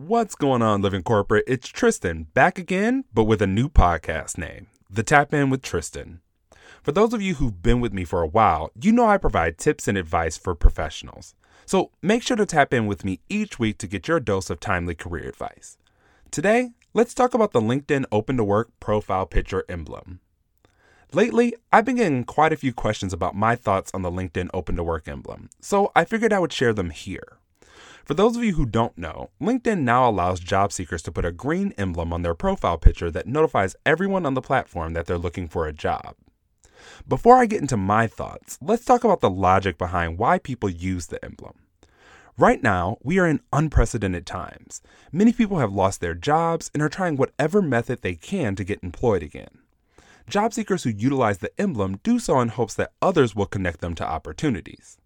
What's going on, Living Corporate? It's Tristan, back again, but with a new podcast name The Tap In with Tristan. For those of you who've been with me for a while, you know I provide tips and advice for professionals. So make sure to tap in with me each week to get your dose of timely career advice. Today, let's talk about the LinkedIn Open to Work profile picture emblem. Lately, I've been getting quite a few questions about my thoughts on the LinkedIn Open to Work emblem, so I figured I would share them here. For those of you who don't know, LinkedIn now allows job seekers to put a green emblem on their profile picture that notifies everyone on the platform that they're looking for a job. Before I get into my thoughts, let's talk about the logic behind why people use the emblem. Right now, we are in unprecedented times. Many people have lost their jobs and are trying whatever method they can to get employed again. Job seekers who utilize the emblem do so in hopes that others will connect them to opportunities.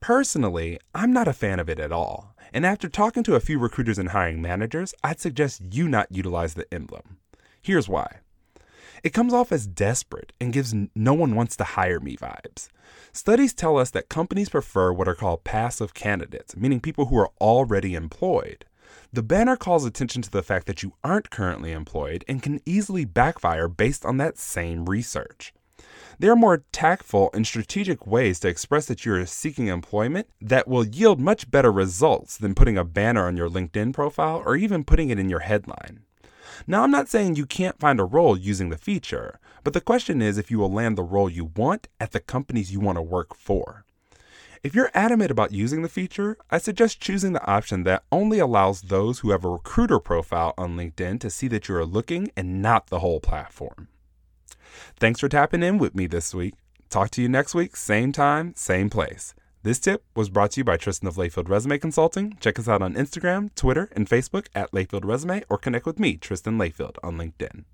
Personally, I'm not a fan of it at all, and after talking to a few recruiters and hiring managers, I'd suggest you not utilize the emblem. Here's why. It comes off as desperate and gives no one wants to hire me vibes. Studies tell us that companies prefer what are called passive candidates, meaning people who are already employed. The banner calls attention to the fact that you aren't currently employed and can easily backfire based on that same research. There are more tactful and strategic ways to express that you're seeking employment that will yield much better results than putting a banner on your LinkedIn profile or even putting it in your headline. Now, I'm not saying you can't find a role using the feature, but the question is if you will land the role you want at the companies you want to work for. If you're adamant about using the feature, I suggest choosing the option that only allows those who have a recruiter profile on LinkedIn to see that you are looking and not the whole platform. Thanks for tapping in with me this week. Talk to you next week, same time, same place. This tip was brought to you by Tristan of Layfield Resume Consulting. Check us out on Instagram, Twitter, and Facebook at Layfield Resume or connect with me, Tristan Layfield, on LinkedIn.